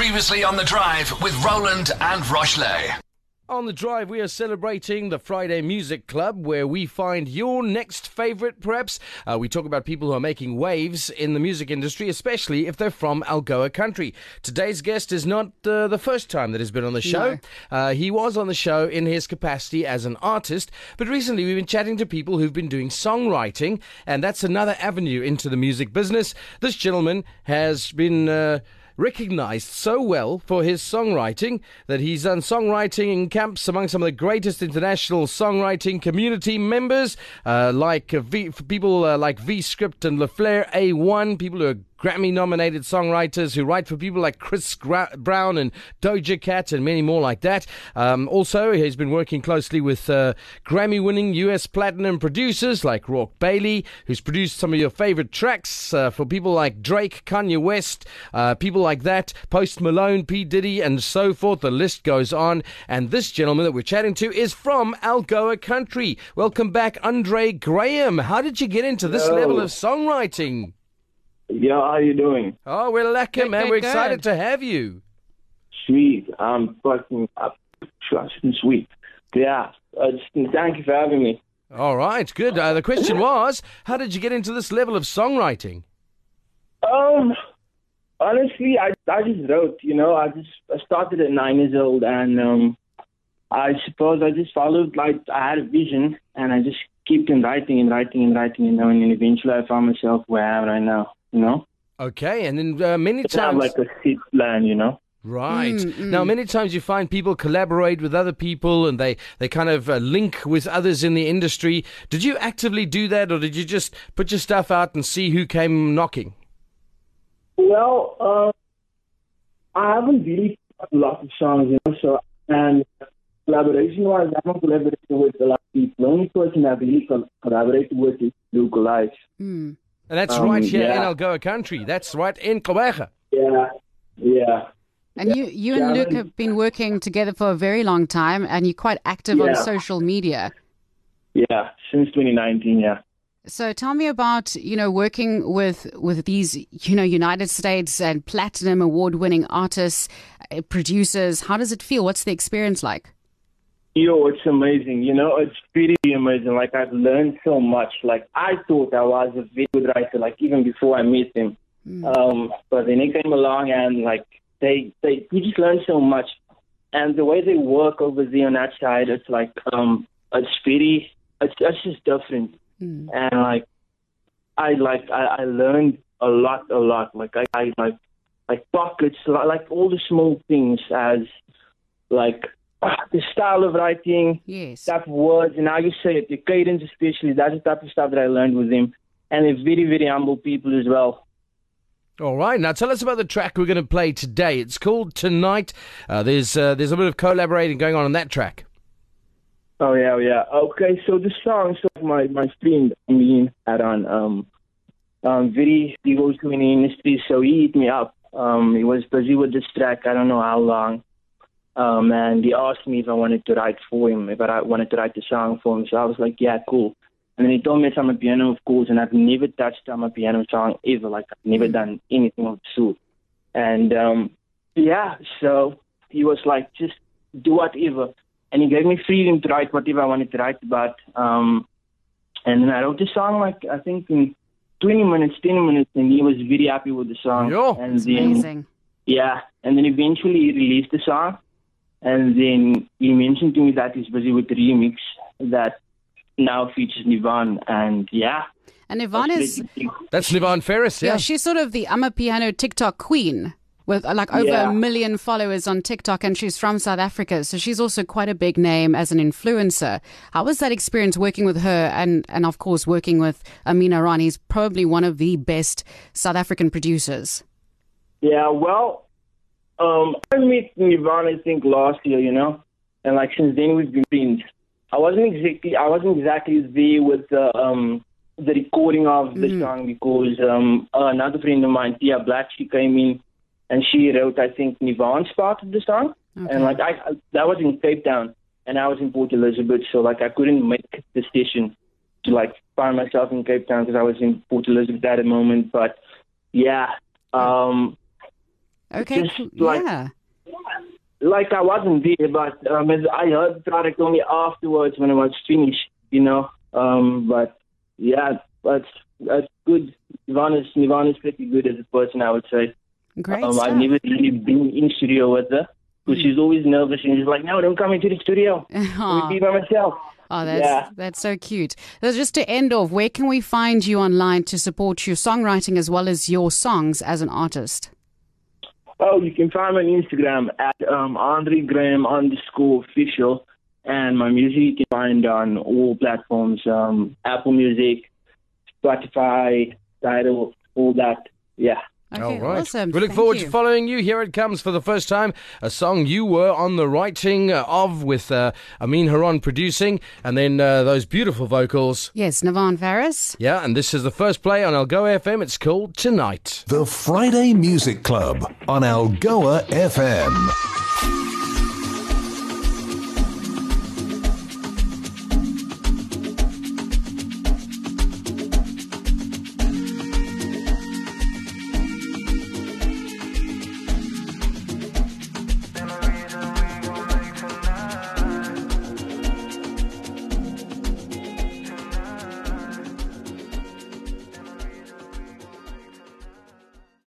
Previously on the drive with Roland and Rochley. On the drive, we are celebrating the Friday Music Club, where we find your next favorite, perhaps. Uh, we talk about people who are making waves in the music industry, especially if they're from Algoa country. Today's guest is not uh, the first time that he's been on the show. No. Uh, he was on the show in his capacity as an artist, but recently we've been chatting to people who've been doing songwriting, and that's another avenue into the music business. This gentleman has been. Recognized so well for his songwriting that he's done songwriting in camps among some of the greatest international songwriting community members, uh, like v, people uh, like V Script and LaFleur A1, people who are Grammy nominated songwriters who write for people like Chris Gra- Brown and Doja Cat and many more like that. Um, also, he's been working closely with uh, Grammy winning US platinum producers like Rourke Bailey, who's produced some of your favorite tracks uh, for people like Drake, Kanye West, uh, people like that, Post Malone, P. Diddy, and so forth. The list goes on. And this gentleman that we're chatting to is from Algoa country. Welcome back, Andre Graham. How did you get into this Hello. level of songwriting? Yeah, how you doing? Oh, we're lucky, Good, man. good, we're excited good. to have you. Sweet. I'm fucking up. Trust and sweet. Yeah. Uh, just, thank you for having me. All right, good. Uh, the question was, how did you get into this level of songwriting? Um, honestly, I I just wrote. You know, I just I started at nine years old, and um, I suppose I just followed like I had a vision, and I just kept on writing and writing and writing, you know, and then eventually I found myself where I am right now. You know, Okay, and then uh, many it's not times, like a set plan. You know. right Mm, mm. now, many times you find people collaborate with other people, and they they kind of uh, link with others in the industry. Did you actively do that, or did you just put your stuff out and see who came knocking? Well, uh, I haven't really got a lot of songs, you know, so, and collaboration wise, I haven't collaborated with a lot of people. The only person I've really col- collaborated with is Luke Life. Mm. And that's Um, right here in. Algoa country. That's right in Gqeberha. Yeah, yeah. And you, you and Luke have been working together for a very long time, and you're quite active on social media. Yeah, since 2019, yeah. So tell me about you know working with with these you know United States and platinum award winning artists, uh, producers. How does it feel? What's the experience like? Yo, it's amazing. You know, it's pretty amazing. Like, I've learned so much. Like, I thought I was a very good writer, like, even before I met him. Um, but then he came along and, like, they, they, you just learn so much. And the way they work over there on that side, it's like, um, it's pretty, it's, it's just different. Mm. And, like, I, like, I, I learned a lot, a lot. Like, I, I like, like pockets, like all the small things as, like, the style of writing, Yes. type of words and how you say it, the cadence especially. That's the type of stuff that I learned with him. And they're very, very humble people as well. All right, now tell us about the track we're going to play today. It's called Tonight. Uh, there's uh, there's a bit of collaborating going on on that track. Oh yeah, yeah. Okay, so the song, so my my friend I mean had on um um very he goes to in the industry, so he hit me up. Um he was busy with this track, I don't know how long. Um and he asked me if I wanted to write for him, if I wanted to write the song for him. So I was like, Yeah, cool. And then he told me it's amapiano, of course, and I've never touched amapiano song ever. Like I've never done anything of the sort. And um yeah, so he was like, just do whatever. And he gave me freedom to write whatever I wanted to write about. Um, and then I wrote the song like I think in 20 minutes, 10 minutes, and he was very happy with the song. Yo. and then amazing. yeah, and then eventually he released the song, and then he mentioned to me that he's busy with the remix that now features Nivan, and yeah. And Yvonne is That's Nivan Ferris, yeah. yeah. she's sort of the amapiano TikTok queen. With like over Yeah. a million followers on TikTok, and she's from South Africa, so she's also quite a big name as an influencer. How was that experience working with her, and and of course working with Amina Rani? He's probably one of the best South African producers. Yeah, well, um, I met Nivan I think last year, you know, and like since then we've been friends. I wasn't exactly I wasn't exactly there with the um the recording of the song because um another friend of mine, Tia Black, she came in and she wrote I think Nivan's part of the song, and like I, I that was in Cape Town and I was in Port Elizabeth, so like I couldn't make the session to like find myself in Cape Town because I was in Port Elizabeth at the moment, but yeah. Um, Okay, Just like- yeah. like I wasn't there, but um, I heard the product only afterwards when it was finished, you know. Um, but yeah, that's that's good. Nirvana's Nirvana's pretty good as a person, I would say. Great um. I've never really been in studio with her because she's always nervous and she's like, "No, don't come into the studio. I'll be by myself." Oh, that's Yeah. that's so cute. So just to end off, where can we find you online to support your songwriting as well as your songs as an artist? Oh, you can find me on Instagram at um, Andre Graham underscore official, and my music you can find on all platforms: um, Apple Music, Spotify, Tidal, all that. Yeah. Okay, All right. awesome. We look Thank forward you. to following you. Here it comes for the first time. A song you were on the writing of with uh, Amin Haran producing, and then uh, those beautiful vocals. Yes, Navan Faris. Yeah, and this is the first play on Algoa FM. It's called Tonight. The Friday Music Club on Algoa FM.